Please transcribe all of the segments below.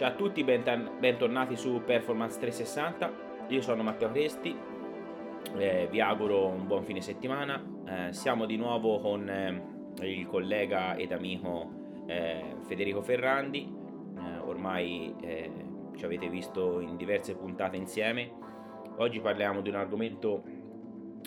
Ciao a tutti, bentornati su Performance 360. Io sono Matteo Cresti, eh, vi auguro un buon fine settimana. Eh, siamo di nuovo con eh, il collega ed amico eh, Federico Ferrandi. Eh, ormai eh, ci avete visto in diverse puntate insieme. Oggi parliamo di un argomento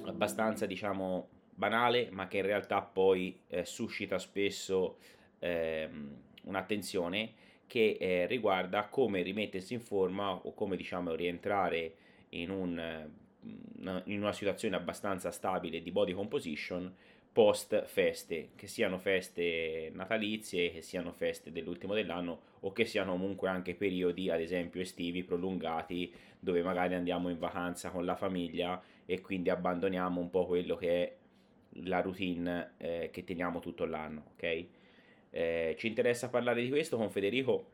abbastanza, diciamo, banale, ma che in realtà poi suscita spesso ehm, un'attenzione che eh, riguarda come rimettersi in forma o come diciamo rientrare in, un, mm, in una situazione abbastanza stabile di body composition post feste, che siano feste natalizie, che siano feste dell'ultimo dell'anno o che siano comunque anche periodi, ad esempio estivi prolungati, dove magari andiamo in vacanza con la famiglia e quindi abbandoniamo un po' quello che è la routine eh, che teniamo tutto l'anno, ok? Eh, ci interessa parlare di questo con Federico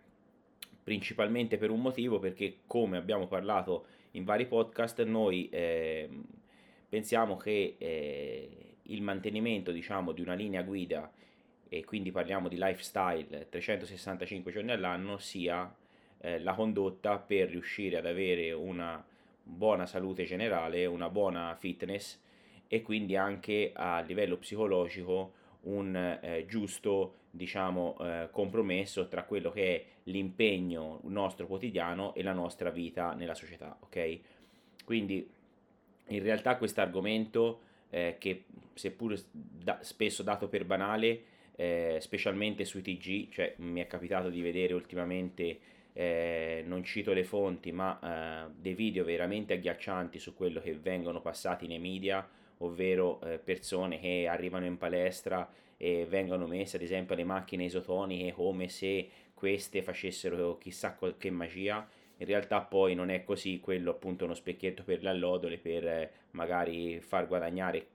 principalmente per un motivo perché come abbiamo parlato in vari podcast noi eh, pensiamo che eh, il mantenimento diciamo di una linea guida e quindi parliamo di lifestyle 365 giorni all'anno sia eh, la condotta per riuscire ad avere una buona salute generale, una buona fitness e quindi anche a livello psicologico un eh, giusto diciamo eh, compromesso tra quello che è l'impegno nostro quotidiano e la nostra vita nella società ok? Quindi in realtà questo argomento eh, che seppur da, spesso dato per banale eh, specialmente sui TG cioè mi è capitato di vedere ultimamente eh, non cito le fonti ma eh, dei video veramente agghiaccianti su quello che vengono passati nei media ovvero eh, persone che arrivano in palestra e vengono messe ad esempio le macchine isotoniche come se queste facessero chissà che magia in realtà poi non è così quello appunto uno specchietto per le allodole per eh, magari far guadagnare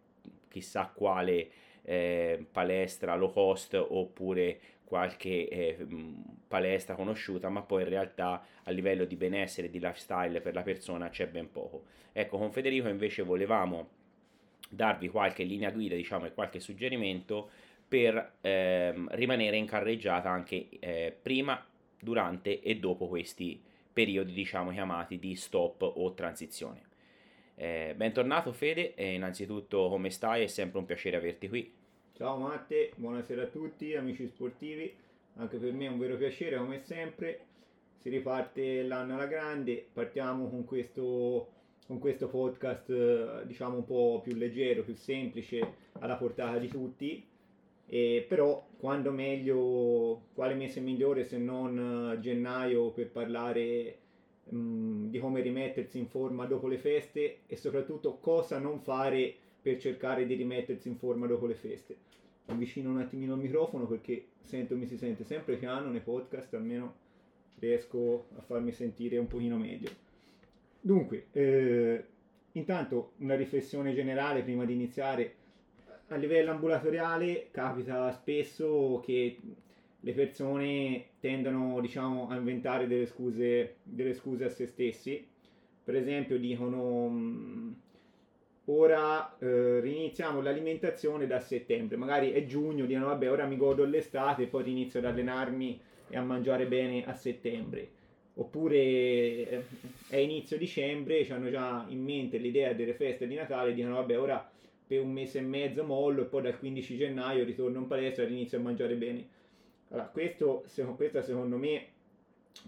chissà quale eh, palestra low cost oppure qualche eh, palestra conosciuta, ma poi in realtà a livello di benessere di lifestyle per la persona c'è ben poco. Ecco, con Federico invece volevamo darvi qualche linea guida, diciamo, e qualche suggerimento per ehm, rimanere in carreggiata anche eh, prima, durante e dopo questi periodi, diciamo, chiamati di stop o transizione. Eh, bentornato Fede, e innanzitutto come stai? È sempre un piacere averti qui. Ciao Matte, buonasera a tutti amici sportivi, anche per me è un vero piacere come sempre. Si riparte l'anno alla grande, partiamo con questo con questo podcast eh, diciamo un po' più leggero, più semplice, alla portata di tutti. E però quando meglio, quale mese migliore se non eh, gennaio per parlare mh, mm, di come rimettersi in forma dopo le feste e soprattutto cosa non fare per cercare di rimettersi in forma dopo le feste. Avvicino un attimino il microfono perché sento mi si sente sempre piano nei podcast, almeno riesco a farmi sentire un pochino meglio. Dunque, eh, intanto una riflessione generale prima di iniziare. A livello ambulatoriale capita spesso che le persone tendono diciamo, a inventare delle scuse, delle scuse a se stessi. Per esempio dicono mm, ora eh, riniziamo l'alimentazione da settembre, magari è giugno, dicono vabbè ora mi godo l'estate e poi inizio ad allenarmi e a mangiare bene a settembre oppure eh, è inizio dicembre, hanno già in mente l'idea delle feste di Natale e dicono vabbè ora per un mese e mezzo mollo e poi dal 15 gennaio ritorno in palestra e inizio a mangiare bene. Allora, questo, questa secondo me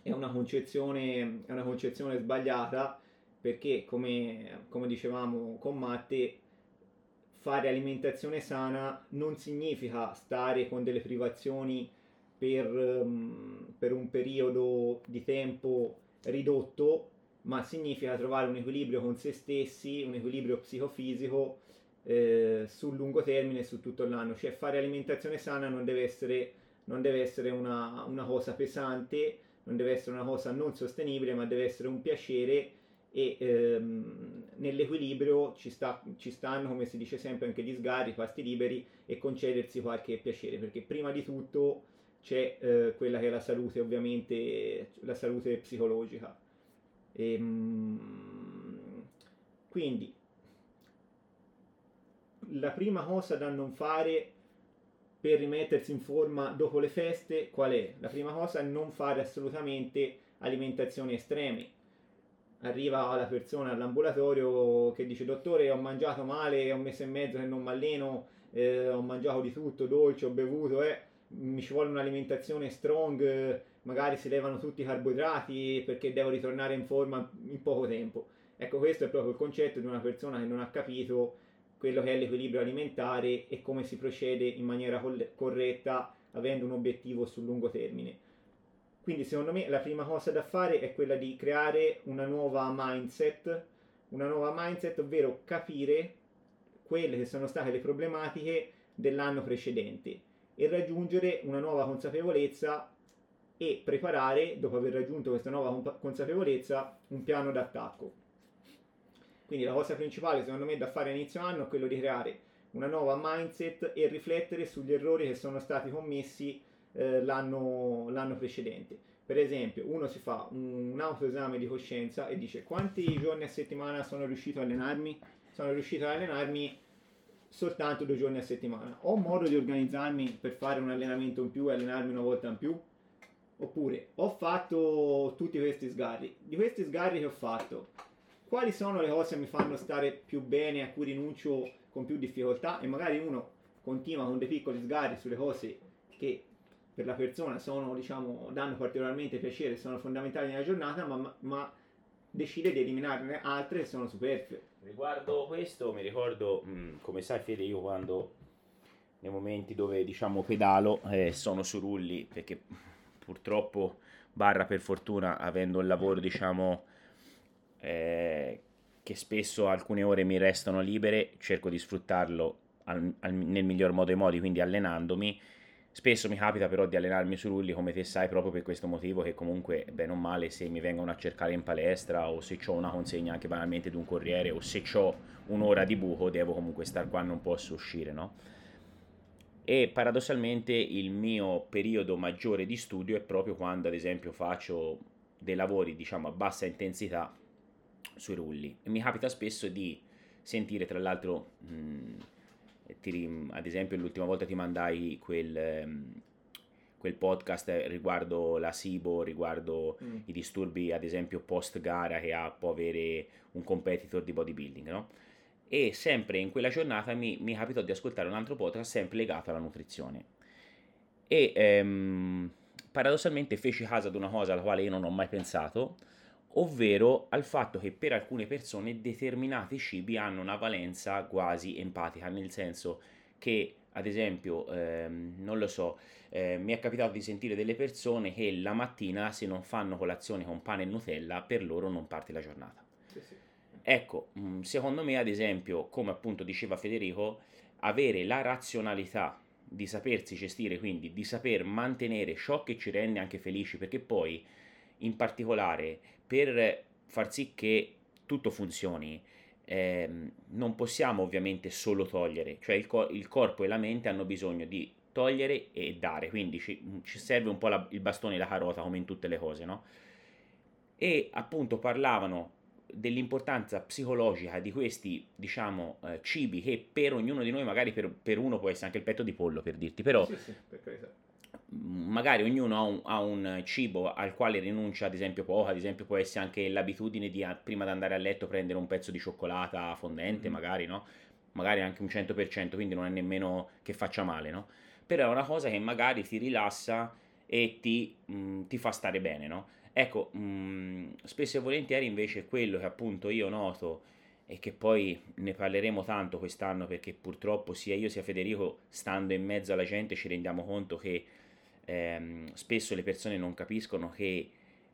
è una concezione, è una concezione sbagliata perché come, come dicevamo con Matte fare alimentazione sana non significa stare con delle privazioni per, um, per un periodo di tempo ridotto, ma significa trovare un equilibrio con se stessi, un equilibrio psicofisico eh, sul lungo termine su tutto l'anno. Cioè fare alimentazione sana non deve essere, non deve essere una, una, cosa pesante, non deve essere una cosa non sostenibile, ma deve essere un piacere e ehm, nell'equilibrio ci, sta, ci, stanno, come si dice sempre, anche gli sgarri, i pasti liberi e concedersi qualche piacere, perché prima di tutto c'è eh, quella che è la salute, ovviamente, la salute psicologica. E, ehm, quindi, la prima cosa da non fare per rimettersi in forma dopo le feste, qual è? La prima cosa è non fare assolutamente alimentazioni estreme. Arriva la persona all'ambulatorio che dice dottore ho mangiato male, un mese e mezzo che non mi alleno, eh, ho mangiato di tutto, dolce, ho bevuto, eh, mi ci vuole un'alimentazione strong, magari si levano tutti i carboidrati perché devo ritornare in forma in poco tempo. Ecco, questo è proprio il concetto di una persona che non ha capito quello che è l'equilibrio alimentare e come si procede in maniera corretta avendo un obiettivo sul lungo termine. Quindi secondo me la prima cosa da fare è quella di creare una nuova mindset, una nuova mindset, ovvero capire quelle che sono state le problematiche dell'anno precedente e raggiungere una nuova consapevolezza e preparare, dopo aver raggiunto questa nuova consapevolezza, un piano d'attacco. Quindi la cosa principale secondo me da fare a inizio anno è quello di creare una nuova mindset e riflettere sugli errori che sono stati commessi eh, l'anno, l'anno, precedente. Per esempio, uno si fa un, un autoesame di coscienza e dice quanti giorni a settimana sono riuscito a allenarmi? Sono riuscito ad allenarmi soltanto due giorni a settimana. Ho modo di organizzarmi per fare un allenamento in più e allenarmi una volta in più? Oppure ho fatto tutti questi sgarri. Di questi sgarri che ho fatto, quali sono le cose che mi fanno stare più bene, a cui rinuncio con più difficoltà e magari uno continua con dei piccoli sgarri sulle cose che per la persona sono, diciamo, danno particolarmente piacere, sono fondamentali nella giornata, ma, ma decide di eliminarne altre che sono superflue. Riguardo questo mi ricordo, mh, mm, come sai Fede, io quando nei momenti dove diciamo pedalo eh, sono su rulli perché purtroppo barra per fortuna avendo un lavoro diciamo eh, che spesso alcune ore mi restano libere, cerco di sfruttarlo al, al, nel miglior modo dei modi, quindi allenandomi. Spesso mi capita però di allenarmi su rulli, come te sai, proprio per questo motivo che comunque, bene o male, se mi vengono a cercare in palestra o se ho una consegna anche banalmente di un corriere o se ho un'ora di buco, devo comunque stare qua, non posso uscire, no? E paradossalmente il mio periodo maggiore di studio è proprio quando, ad esempio, faccio dei lavori, diciamo, a bassa intensità sui rulli. E mi capita spesso di sentire, tra l'altro, mh, ti, ad esempio l'ultima volta ti mandai quel, um, quel podcast riguardo la SIBO, riguardo mm. i disturbi, ad esempio, post gara che ha, può avere un competitor di bodybuilding, no? E sempre in quella giornata mi, mi capitò di ascoltare un altro podcast sempre legato alla nutrizione. E um, paradossalmente feci caso ad una cosa alla quale io non ho mai pensato, ovvero al fatto che per alcune persone determinati cibi hanno una valenza quasi empatica, nel senso che ad esempio, ehm, non lo so, eh, mi è capitato di sentire delle persone che la mattina se non fanno colazione con pane e Nutella, per loro non parte la giornata. Sì, sì. Ecco, mm, secondo me ad esempio, come appunto diceva Federico, avere la razionalità di sapersi gestire, quindi di saper mantenere ciò che ci rende anche felici, perché poi in particolare per far sì che tutto funzioni, eh, non possiamo ovviamente solo togliere, cioè il, co- il, corpo e la mente hanno bisogno di togliere e dare, quindi ci, ci serve un po' la, il bastone e la carota come in tutte le cose, no? E appunto parlavano dell'importanza psicologica di questi, diciamo, eh, cibi che per ognuno di noi, magari per, per, uno può essere anche il petto di pollo, per dirti, però... Sì, sì, per magari ognuno ha un, ha un, cibo al quale rinuncia ad esempio poco, ad esempio può essere anche l'abitudine di prima di andare a letto prendere un pezzo di cioccolata fondente, mm. magari no? Magari anche un 100%, quindi non è nemmeno che faccia male, no? Però è una cosa che magari ti rilassa e ti, mh, mm, ti fa stare bene, no? Ecco, mh, mm, spesso e volentieri invece quello che appunto io noto e che poi ne parleremo tanto quest'anno perché purtroppo sia io sia Federico stando in mezzo alla gente ci rendiamo conto che ehm, spesso le persone non capiscono che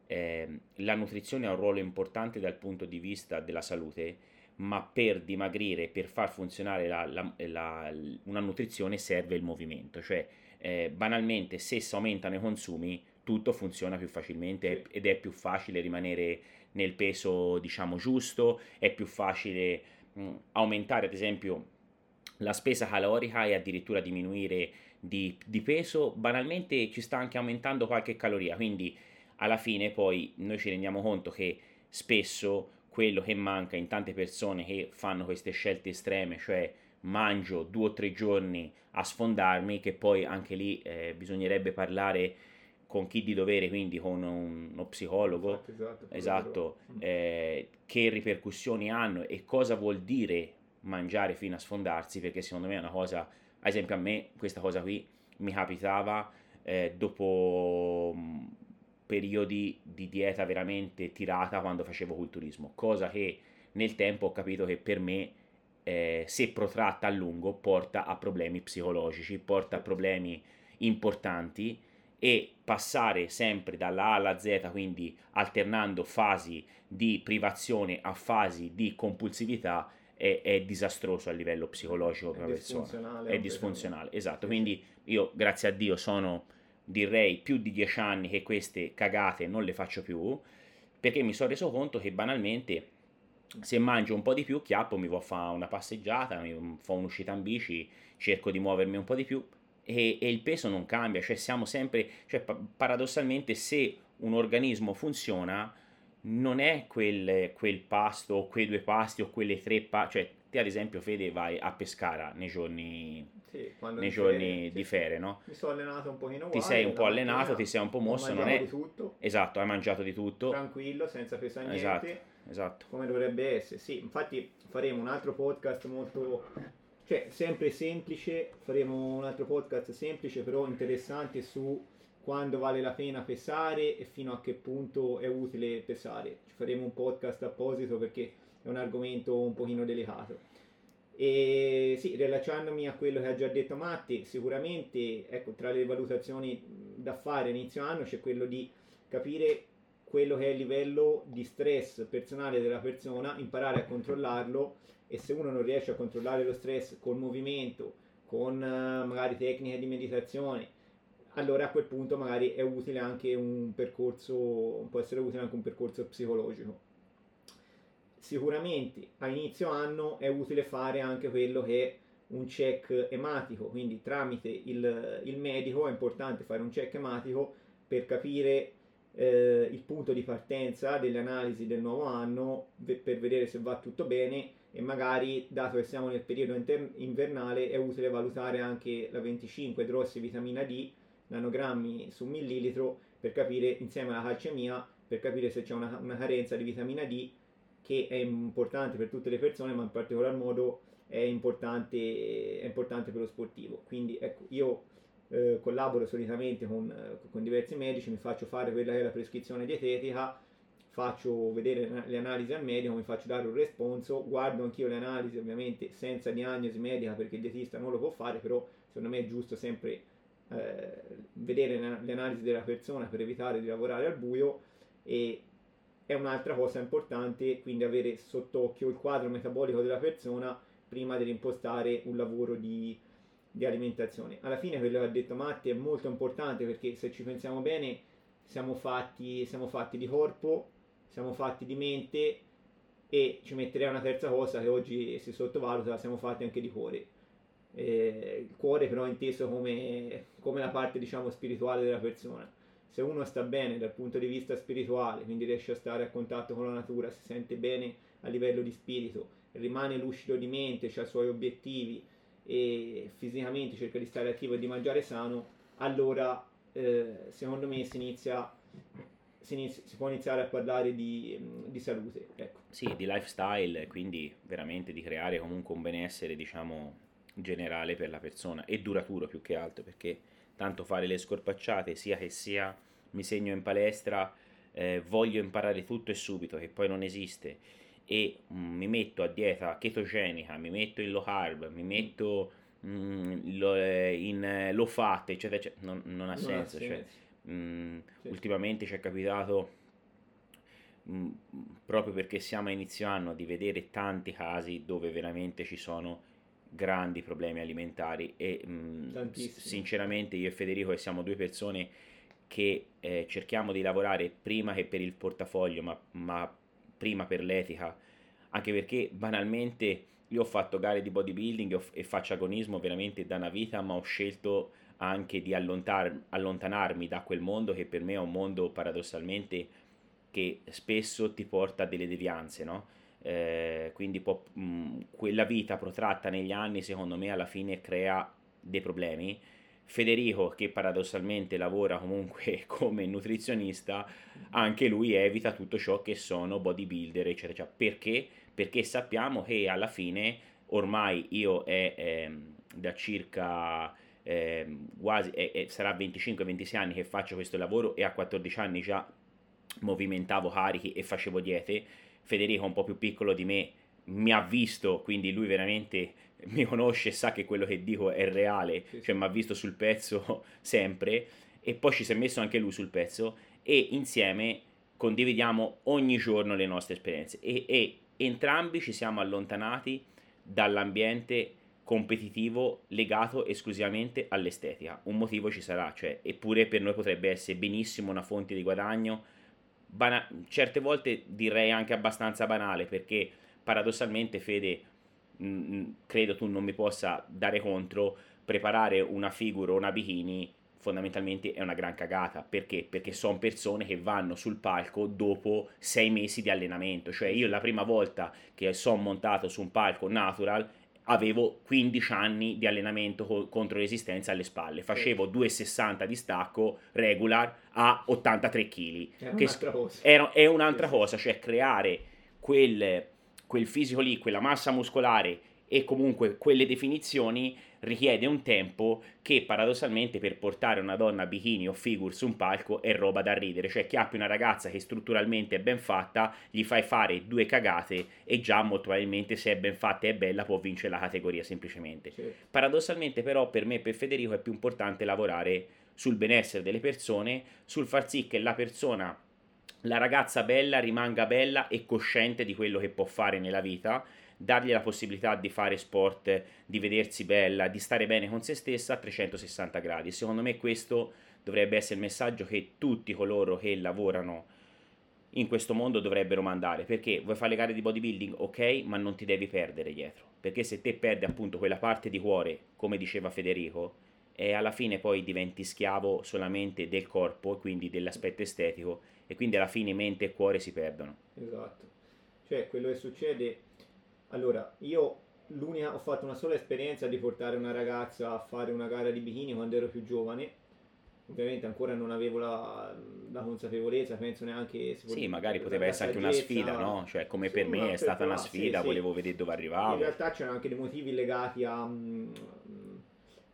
ehm, la nutrizione ha un ruolo importante dal punto di vista della salute, ma per dimagrire, per far funzionare la, la, la, una nutrizione serve il movimento, cioè eh, banalmente se si aumentano i consumi tutto funziona più facilmente ed è più facile rimanere nel peso diciamo giusto, è più facile mh, aumentare ad esempio la spesa calorica e addirittura diminuire di, di peso, banalmente ci sta anche aumentando qualche caloria, quindi alla fine poi noi ci rendiamo conto che spesso quello che manca in tante persone che fanno queste scelte estreme, cioè mangio due o tre giorni a sfondarmi, che poi anche lì eh, bisognerebbe parlare con chi di dovere, quindi con un, uno psicologo, esatto, esatto, esatto eh, che ripercussioni hanno e cosa vuol dire mangiare fino a sfondarsi, perché secondo me è una cosa, ad esempio a me questa cosa qui mi capitava eh, dopo mm, periodi di dieta veramente tirata quando facevo culturismo, cosa che nel tempo ho capito che per me eh, se protratta a lungo porta a problemi psicologici, porta a problemi importanti e passare sempre dalla A alla Z, quindi alternando fasi di privazione a fasi di compulsività, è, è disastroso a livello psicologico per una persona. È disfunzionale, esatto. Quindi io, grazie a Dio, sono direi più di dieci anni che queste cagate non le faccio più, perché mi sono reso conto che banalmente se mangio un po' di più, chiappo, mi a fare una passeggiata, mi fa un'uscita in bici, cerco di muovermi un po' di più, e, e il peso non cambia, cioè siamo sempre, cioè paradossalmente se un organismo funziona non è quel, quel pasto o quei due pasti o quelle tre pasti, cioè te ad esempio Fede vai a Pescara nei giorni, sì, nei giorni di ferie, no? Mi sono allenato un pochino Ti sei un po' allenato, ti sei un po' mosso, non è... di tutto. Esatto, hai mangiato di tutto. Tranquillo, senza pesare esatto, Esatto. Come dovrebbe essere, sì. Infatti faremo un altro podcast molto cioè sempre semplice, faremo un altro podcast semplice però interessante su quando vale la pena pesare e fino a che punto è utile pesare. Ci faremo un podcast apposito perché è un argomento un pochino delicato. E sì, rilacciandomi a quello che ha già detto Matti, sicuramente ecco, tra le valutazioni da fare inizio anno c'è quello di capire quello che è il livello di stress personale della persona, imparare a controllarlo e se uno non riesce a controllare lo stress col movimento, con uh, magari tecniche di meditazione, allora a quel punto magari è utile anche un percorso, può essere utile anche un percorso psicologico. Sicuramente a inizio anno è utile fare anche quello che è un check ematico, quindi tramite il, il medico è importante fare un check ematico per capire eh, il punto di partenza delle analisi del nuovo anno per vedere se va tutto bene e magari, dato che siamo nel periodo inter- invernale, è utile valutare anche la 25 drossi vitamina D, nanogrammi su millilitro, per capire, insieme alla calcemia, per capire se c'è una, una carenza di vitamina D che è importante per tutte le persone, ma in particolar modo è importante, è importante per lo sportivo. Quindi ecco, io eh, collaboro solitamente con, con diversi medici, mi faccio fare quella che è la prescrizione dietetica faccio vedere le analisi al medico, mi faccio dare un responso, guardo anch'io le analisi ovviamente senza diagnosi medica perché il dietista non lo può fare, però secondo me è giusto sempre eh, vedere le analisi della persona per evitare di lavorare al buio e è un'altra cosa importante quindi avere sott'occhio il quadro metabolico della persona prima di impostare un lavoro di, di alimentazione. Alla fine quello che ha detto Matti è molto importante perché se ci pensiamo bene siamo fatti, siamo fatti di corpo, siamo fatti di mente e ci metterei una terza cosa che oggi si sottovaluta, siamo fatti anche di cuore. Eh, il cuore però è inteso come, come la parte diciamo spirituale della persona. Se uno sta bene dal punto di vista spirituale, quindi riesce a stare a contatto con la natura, si sente bene a livello di spirito, rimane lucido di mente, ha i suoi obiettivi e fisicamente cerca di stare attivo e di mangiare sano, allora eh, secondo me si inizia si, inizi- si, può iniziare a parlare di, di salute. Ecco. Sì, di lifestyle, quindi veramente di creare comunque un benessere, diciamo, generale per la persona e duraturo più che altro, perché tanto fare le scorpacciate, sia che sia mi segno in palestra, eh, voglio imparare tutto e subito, che poi non esiste, e mh, mm, mi metto a dieta chetogenica, mi metto in low carb, mi metto mh, mm, lo, eh, in eh, low fat, eccetera, eccetera, non, non ha non senso. Ha senso. Cioè, Mm, sì. Ultimamente ci è capitato, mh, proprio perché siamo a inizio anno, di vedere tanti casi dove veramente ci sono grandi problemi alimentari e mh, mm, sinceramente io e Federico siamo due persone che eh, cerchiamo di lavorare prima che per il portafoglio ma, ma prima per l'etica anche perché banalmente io ho fatto gare di bodybuilding e faccio agonismo veramente da una vita ma ho scelto anche di allontar- allontanarmi da quel mondo che per me è un mondo paradossalmente che spesso ti porta a delle devianze, no? Eh, quindi può, mh, quella vita protratta negli anni secondo me alla fine crea dei problemi Federico, che paradossalmente lavora comunque come nutrizionista, anche lui evita tutto ciò che sono bodybuilder, eccetera, eccetera. Perché? Perché sappiamo che alla fine, ormai io è eh, da circa eh, quasi, eh, sarà 25-26 anni che faccio questo lavoro e a 14 anni già movimentavo carichi e facevo diete. Federico, un po' più piccolo di me, mi ha visto, quindi lui veramente mi conosce e sa che quello che dico è reale, cioè mi ha visto sul pezzo sempre e poi ci si è messo anche lui sul pezzo e insieme condividiamo ogni giorno le nostre esperienze e, e entrambi ci siamo allontanati dall'ambiente competitivo legato esclusivamente all'estetica. Un motivo ci sarà, cioè, eppure per noi potrebbe essere benissimo una fonte di guadagno, bana- certe volte direi anche abbastanza banale, perché paradossalmente Fede, mh, credo tu non mi possa dare contro, preparare una figura o una bikini fondamentalmente è una gran cagata. Perché? Perché sono persone che vanno sul palco dopo sei mesi di allenamento. Cioè io la prima volta che sono montato su un palco natural avevo 15 anni di allenamento co- contro resistenza alle spalle. Facevo 2,60 di stacco regular a 83 kg. È un'altra cosa. Era, è un'altra cosa, cioè creare quel, quel fisico lì, quella massa muscolare e comunque quelle definizioni richiede un tempo che paradossalmente per portare una donna bikini o figure su un palco è roba da ridere, cioè chiappi una ragazza che strutturalmente è ben fatta, gli fai fare due cagate e già molto probabilmente se è ben fatta e è bella può vincere la categoria semplicemente. Sì. Paradossalmente però per me e per Federico è più importante lavorare sul benessere delle persone, sul far sì che la persona la ragazza bella rimanga bella e cosciente di quello che può fare nella vita dargli la possibilità di fare sport, di vedersi bella, di stare bene con se stessa a 360 gradi. Secondo me questo dovrebbe essere il messaggio che tutti coloro che lavorano in questo mondo dovrebbero mandare. Perché vuoi fare le gare di bodybuilding? Ok, ma non ti devi perdere dietro. Perché se te perdi appunto quella parte di cuore, come diceva Federico, e alla fine poi diventi schiavo solamente del corpo e quindi dell'aspetto estetico e quindi alla fine mente e cuore si perdono. Esatto. Cioè, quello che succede allora, io l'unica, ho fatto una sola esperienza di portare una ragazza a fare una gara di bikini quando ero più giovane. Ovviamente ancora non avevo la, la consapevolezza, penso neanche... Se sì, magari poteva essere anche una sfida, no? Cioè, come sì, per me è stata una sfida, sì, volevo sì. vedere dove arrivavo. In realtà c'erano anche dei motivi legati a, mm,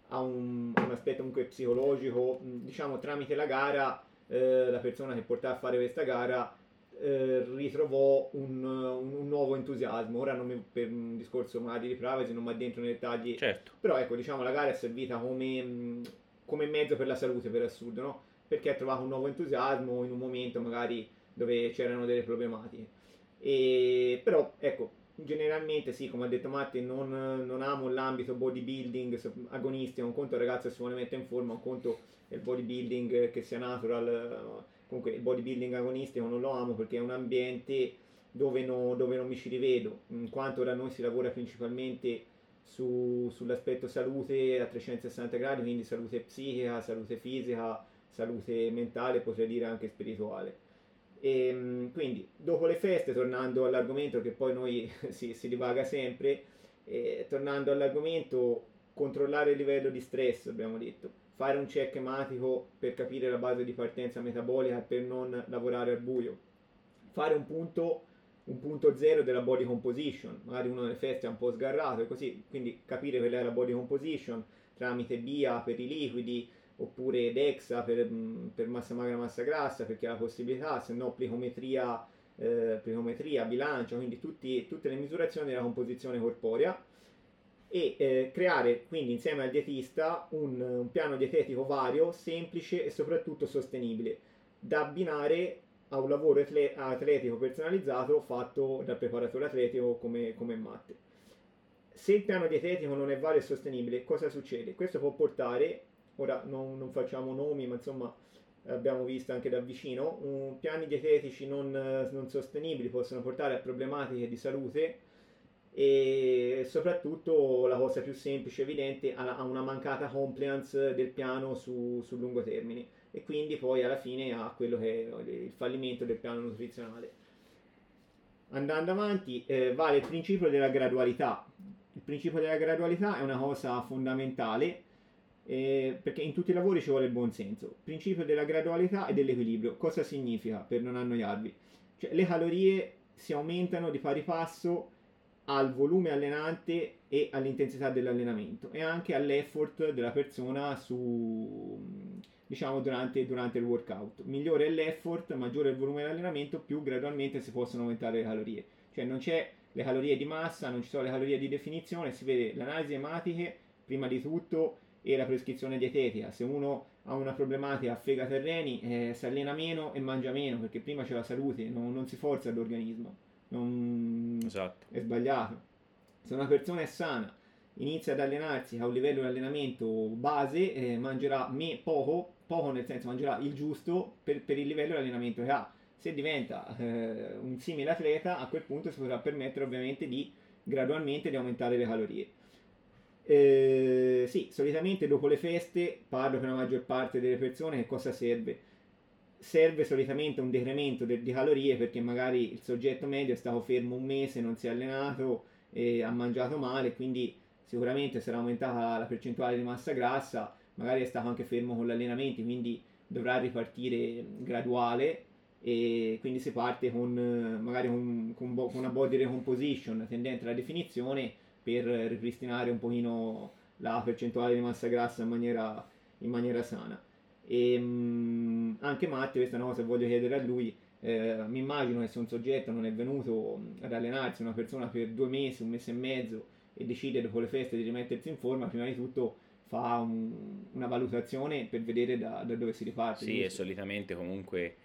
a un, un, aspetto comunque psicologico. Diciamo, tramite la gara, eh, la persona che portava a fare questa gara eh, ritrovò un, un, un, nuovo entusiasmo. Ora non mi, per un discorso magari di privacy non mi addentro nei dettagli, certo. però ecco, diciamo la gara è servita come, come mezzo per la salute, per assurdo, no? Perché ha trovato un nuovo entusiasmo in un momento magari dove c'erano delle problematiche. E, però ecco, generalmente sì, come ha detto Matti, non, non amo l'ambito bodybuilding agonistico, un conto il ragazzo si vuole mettere in forma, un conto il bodybuilding che sia natural comunque il bodybuilding agonistico non lo amo perché è un ambiente dove, no, dove non mi ci rivedo, in quanto da noi si lavora principalmente su, sull'aspetto salute a 360 gradi, quindi salute psichica, salute fisica, salute mentale, potrei dire anche spirituale. E, ehm, quindi dopo le feste, tornando all'argomento che poi noi si, si divaga sempre, eh, tornando all'argomento, controllare il livello di stress, abbiamo detto. Fare un check ematico per capire la base di partenza metabolica per non lavorare al buio, fare un punto, un punto zero della body composition, magari uno delle feste è un po' sgarrato e così, quindi capire qual è la body composition tramite BIA per i liquidi oppure DEXA per, mm, per massa magra massa grassa perché ha la possibilità, se no plicometria, eh, plicometria bilancia, quindi tutti, tutte le misurazioni della composizione corporea e eh, creare quindi insieme al dietista un, un, piano dietetico vario, semplice e soprattutto sostenibile, da abbinare a un lavoro atletico personalizzato fatto dal preparatore atletico come, come Matte. Se il piano dietetico non è vario e sostenibile, cosa succede? Questo può portare, ora non, non facciamo nomi, ma insomma abbiamo visto anche da vicino, un, piani dietetici non, non sostenibili possono portare a problematiche di salute e soprattutto la cosa più semplice e evidente ha una mancata compliance del piano su, sul lungo termine e quindi poi alla fine ha quello che è il fallimento del piano nutrizionale. Andando avanti, eh, vale il principio della gradualità. Il principio della gradualità è una cosa fondamentale eh, perché in tutti i lavori ci vuole il buon senso. Principio della gradualità e dell'equilibrio. Cosa significa per non annoiarvi? Cioè, le calorie si aumentano di pari passo al volume allenante e all'intensità dell'allenamento e anche all'effort della persona su, diciamo, durante, durante il workout. Migliore è l'effort, maggiore è il volume dell'allenamento, più gradualmente si possono aumentare le calorie. Cioè non c'è le calorie di massa, non ci sono le calorie di definizione, si vede l'analisi ematiche prima di tutto e la prescrizione dietetica. Se uno ha una problematica a fegato e reni, eh, si allena meno e mangia meno perché prima c'è la salute, non, non si forza l'organismo. Non... Esatto. È sbagliato. Se una persona è sana, inizia ad allenarsi a un livello di allenamento base, eh, mangerà me- poco, poco nel senso mangerà il giusto per, per il livello di allenamento che ha. Se diventa eh, un simile atleta, a quel punto si potrà permettere ovviamente di gradualmente di aumentare le calorie. Eh, sì, solitamente dopo le feste, parlo per la maggior parte delle persone, che cosa serve? Serve solitamente un decremento de- di calorie perché magari il soggetto medio è stato fermo un mese, non si è allenato e ha mangiato male, quindi sicuramente sarà aumentata la percentuale di massa grassa, magari è stato anche fermo con l'allenamento, quindi dovrà ripartire graduale e quindi si parte con magari con, con, con una body recomposition tendente alla definizione per ripristinare un pochino la percentuale di massa grassa in maniera, in maniera sana. E mh, anche Matteo, questa è una cosa che voglio chiedere a lui, eh, mi immagino che se un soggetto non è venuto ad allenarsi, una persona per due mesi, un mese e mezzo e decide dopo le feste di rimettersi in forma, prima di tutto fa un, una valutazione per vedere da, da dove si riparte. Sì, e solitamente comunque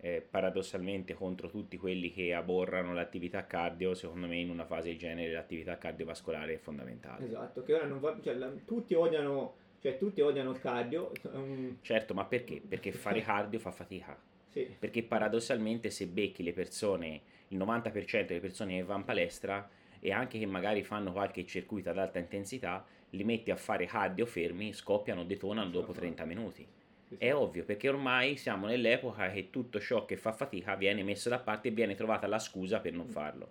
eh, paradossalmente contro tutti quelli che aborrano l'attività cardio, secondo me in una fase del genere l'attività cardiovascolare è fondamentale. Esatto, che ora non va, cioè, la, tutti odiano, cioè tutti odiano il cardio. Um... Certo, ma perché? Perché fare cardio fa fatica. Sì. Perché paradossalmente se becchi le persone, il 90% delle persone che vanno in palestra e anche che magari fanno qualche circuito ad alta intensità, li metti a fare cardio fermi, scoppiano, detonano dopo 30 minuti. È ovvio, perché ormai siamo nell'epoca che tutto ciò che fa fatica viene messo da parte e viene trovata la scusa per non mm. farlo.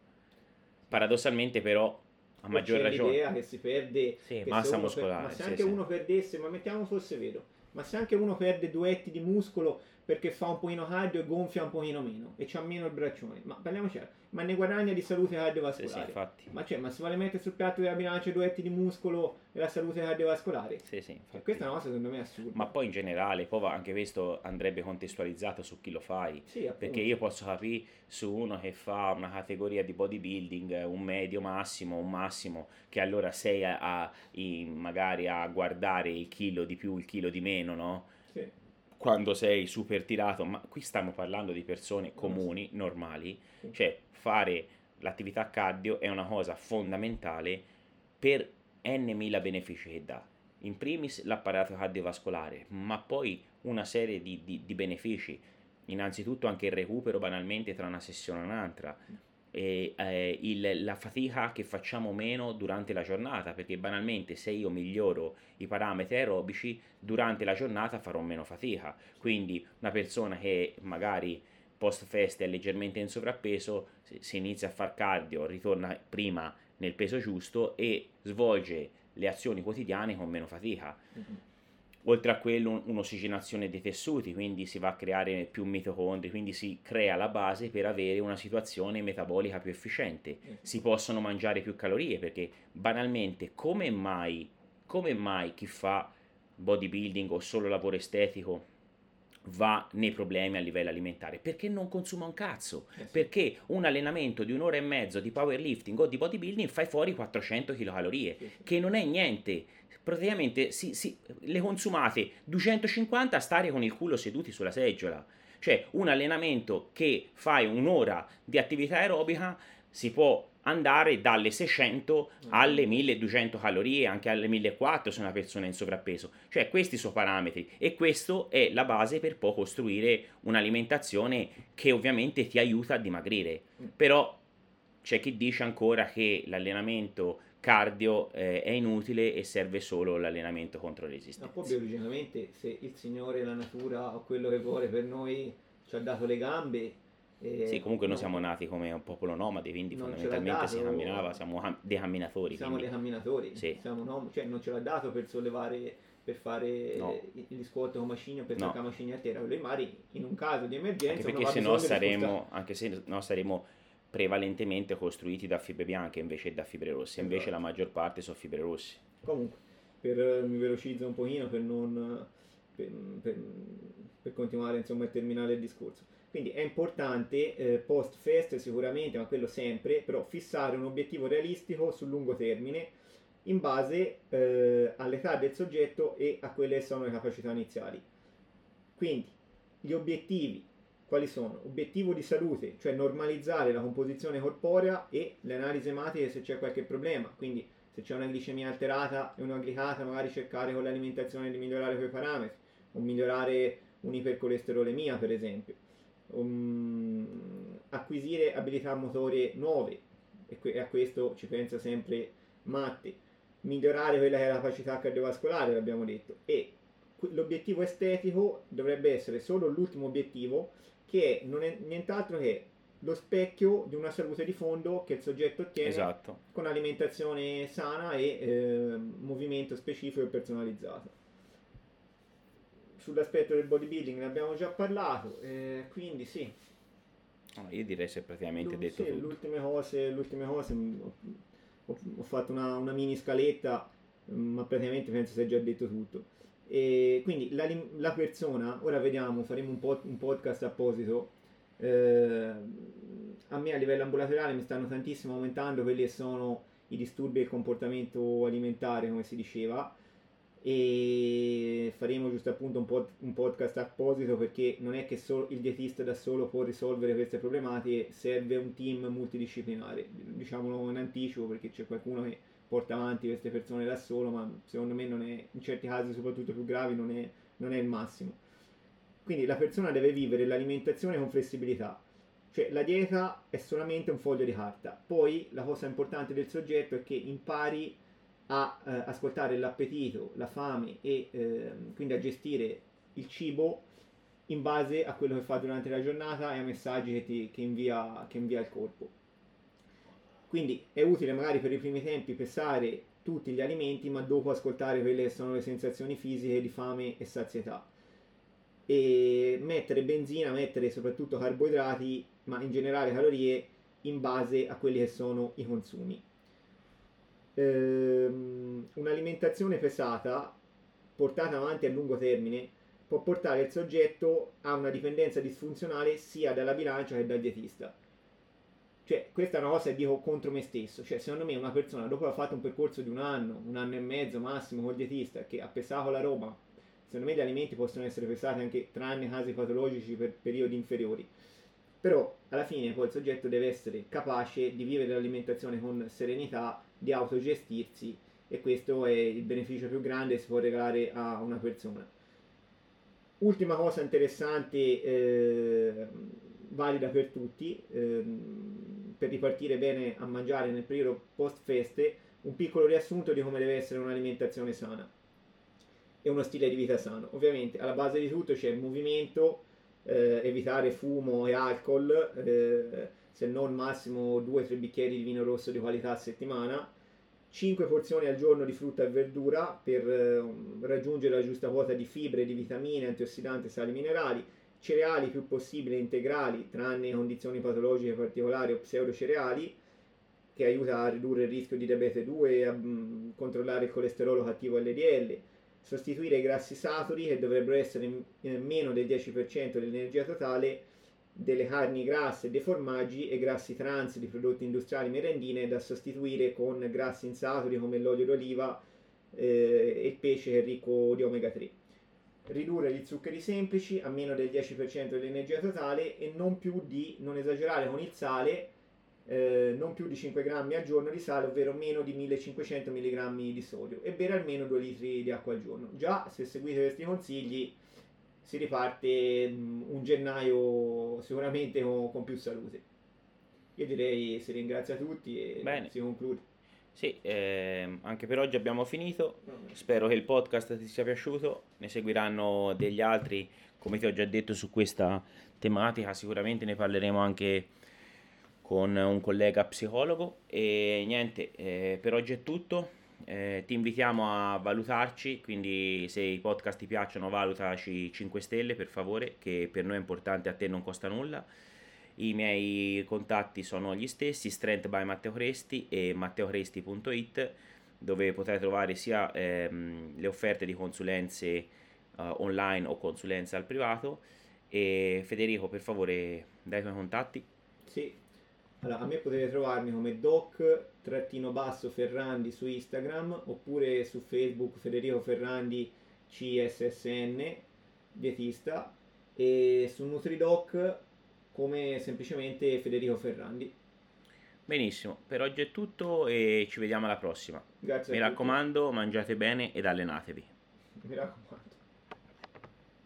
Paradossalmente però, a maggior ragione... l'idea che si perde... Sì, massa muscolare. Per, ma se anche uno perdesse, ma mettiamo fosse vero, ma se anche uno perde duetti di muscolo perché fa un pochino cardio e gonfia un pochino meno e c'ha meno il braccione, ma parliamoci ma ne guadagna di salute cardiovascolare. Sì, sì, ma, cioè, ma si vuole mettere sul piatto della bilancia duetti di muscolo e la salute cardiovascolare? Sì, sì, cioè, questa è una cosa secondo me assurda. Ma poi in generale, poi anche questo andrebbe contestualizzato su chi lo fai. Sì, perché io posso capire su uno che fa una categoria di bodybuilding, un medio massimo, un massimo, che allora sei a, a, in, magari a guardare il chilo di più, il chilo di meno, no? Quando sei super tirato, ma qui stiamo parlando di persone comuni, normali, cioè fare l'attività cardio è una cosa fondamentale per n mila benefici che dà. In primis l'apparato cardiovascolare, ma poi una serie di, di, di benefici, innanzitutto anche il recupero banalmente tra una sessione e un'altra, e, eh, il, la fatica che facciamo meno durante la giornata, perché banalmente se io miglioro i parametri aerobici, durante la giornata farò meno fatica. Quindi una persona che magari post feste è leggermente in sovrappeso, si inizia a far cardio, ritorna prima nel peso giusto e svolge le azioni quotidiane con meno fatica. Mm-hmm oltre a quello un'ossigenazione dei tessuti, quindi si va a creare più mitocondri, quindi si crea la base per avere una situazione metabolica più efficiente. Si possono mangiare più calorie perché banalmente come mai, come mai chi fa bodybuilding o solo lavoro estetico va nei problemi a livello alimentare? Perché non consuma un cazzo. Eh perché un allenamento di un'ora e mezzo di powerlifting o di bodybuilding fai fuori 400 kcal che non è niente praticamente si, si, le consumate 250 a stare con il culo seduti sulla seggiola. Cioè un allenamento che fai un'ora di attività aerobica si può andare dalle 600 alle 1200 calorie, anche alle 1400 se una persona è in sovrappeso. Cioè questi sono parametri e questo è la base per poi costruire un'alimentazione che ovviamente ti aiuta a dimagrire. Mm. Però c'è chi dice ancora che l'allenamento cardio eh, è inutile e serve solo l'allenamento contro resistenza. Ma poi biologicamente se il Signore, la natura o quello che vuole per noi ci ha dato le gambe... Eh, sì, comunque no, noi siamo nati come un popolo nomade, quindi fondamentalmente dato, si camminava, siamo dei camminatori. Siamo quindi. dei camminatori, sì. siamo nom- cioè non ce l'ha dato per sollevare per fare No. gli squat con macigno per No. toccare macigni a terra, in mare in un caso di emergenza Anche perché se no saremo, anche se no saremo prevalentemente costruiti da fibre bianche invece da fibre rosse, invece Esatto. la maggior parte sono fibre rosse. Comunque, per, eh, mi velocizzo un pochino per non per, per- per continuare insomma a terminare il discorso. Quindi è importante eh, post fest sicuramente, ma quello sempre, però fissare un obiettivo realistico sul lungo termine in base eh, all'età del soggetto e a quelle che sono le capacità iniziali. Quindi gli obiettivi quali sono? Obiettivo di salute, cioè normalizzare la composizione corporea e le analisi ematiche se c'è qualche problema. Quindi se c'è una glicemia alterata e una glicata, magari cercare con l'alimentazione di migliorare quei parametri, o migliorare un'ipercolesterolemia per esempio. Um, acquisire abilità motorie nuove, e, que- e a questo ci pensa sempre Matti. Migliorare quella che è la capacità cardiovascolare, l'abbiamo detto. E l'obiettivo estetico dovrebbe essere solo l'ultimo obiettivo, che non è nient'altro che lo specchio di una salute di fondo che il soggetto ottiene Esatto. con alimentazione sana e eh, movimento specifico e personalizzato. Sull'aspetto del bodybuilding ne abbiamo già parlato, eh, quindi sì, No, io direi se praticamente Lu- detto sì, tutto. l'ultime cose, le ultime cose mh, ho, ho- fatto una, una mini scaletta, mh, ma praticamente penso sia già detto tutto. E quindi la, la persona, ora vediamo, faremo un, pod- un podcast apposito. eh, a me a livello ambulatoriale mi stanno tantissimo aumentando quelli che sono i disturbi del comportamento alimentare, come si diceva e faremo giusto appunto un, pod- un podcast apposito perché non è che solo il dietista da solo può risolvere queste problematiche, serve un team multidisciplinare, diciamolo in anticipo perché c'è qualcuno che porta avanti queste persone da solo, ma secondo me è, in certi casi soprattutto più gravi non è, non è il massimo. Quindi la persona deve vivere l'alimentazione con flessibilità, cioè la dieta è solamente un foglio di carta, poi la cosa importante del soggetto è che impari a eh, ascoltare l'appetito, la fame e ehm, quindi a gestire il cibo in base a quello che fa durante la giornata e a messaggi che, ti- che invia, che invia il corpo. Quindi è utile magari per i primi tempi pesare tutti gli alimenti, ma dopo ascoltare quelle che sono le sensazioni fisiche di fame e sazietà. E mettere benzina, mettere soprattutto carboidrati, ma in generale calorie, in base a quelli che sono i consumi. Ehm, un'alimentazione pesata portata avanti a lungo termine può portare il soggetto a una dipendenza disfunzionale sia dalla bilancia che dal dietista. Cioè, questa è una cosa che dico contro me stesso. Cioè, secondo me una persona dopo aver fatto un percorso di un anno, un anno e mezzo massimo col dietista, che ha pesato la roba, secondo me gli alimenti possono essere pesati anche tranne casi patologici per periodi inferiori. Però alla fine poi il soggetto deve essere capace di vivere l'alimentazione con serenità, di autogestirsi e questo è il beneficio più grande che si può regalare a una persona. Ultima cosa interessante, eh, valida per tutti, ehm, per ripartire bene a mangiare nel periodo post feste, un piccolo riassunto di come deve essere un'alimentazione sana e uno stile di vita sano. Ovviamente alla base di tutto c'è il movimento, eh, evitare fumo e alcol, eh, se non massimo 2-3 bicchieri di vino rosso di qualità a settimana, 5 porzioni al giorno di frutta e verdura per eh, raggiungere la giusta quota di fibre, di vitamine, antiossidanti e sali minerali, cereali più possibile integrali, tranne condizioni patologiche particolari o pseudocereali, che aiuta a ridurre il rischio di diabete 2 e a mm, controllare il colesterolo cattivo LDL, sostituire i grassi saturi che dovrebbero essere meno del 10% dell'energia totale delle carni grasse, dei formaggi e grassi trans di prodotti industriali merendine da sostituire con grassi insaturi come l'olio d'oliva eh, e il pesce che è ricco di omega 3. Ridurre gli zuccheri semplici a meno del 10% dell'energia totale e non più di non esagerare con il sale, eh, non più di 5 grammi al giorno di sale, ovvero meno di 1500 mg di sodio e bere almeno 2 litri di acqua al giorno. Già se seguite questi consigli si riparte mh, un gennaio sicuramente con, con più salute. Io direi si ringrazia tutti e Bene. si conclude. Sì, ehm, anche per oggi abbiamo finito. Spero che il podcast ti sia piaciuto. Ne seguiranno degli altri, come ti ho già detto, su questa tematica. Sicuramente ne parleremo anche con un collega psicologo. E niente, eh, per oggi è tutto. eh, ti invitiamo a valutarci, quindi se i podcast ti piacciono valutaci 5 stelle per favore, che per noi è importante, a te non costa nulla. I miei contatti sono gli stessi, Strength by Matteo Cresti e matteocresti.it, dove potrai trovare sia ehm, le offerte di consulenze uh, online o consulenze al privato. E Federico, per favore, dai i tuoi contatti. Sì, allora, a me potete trovarmi come doc-ferrandi su Instagram oppure su Facebook Federico Ferrandi CSSN, dietista, e su NutriDoc come semplicemente Federico Ferrandi. Benissimo, per oggi è tutto e ci vediamo alla prossima. Grazie Mi raccomando, mangiate bene ed allenatevi. Mi raccomando.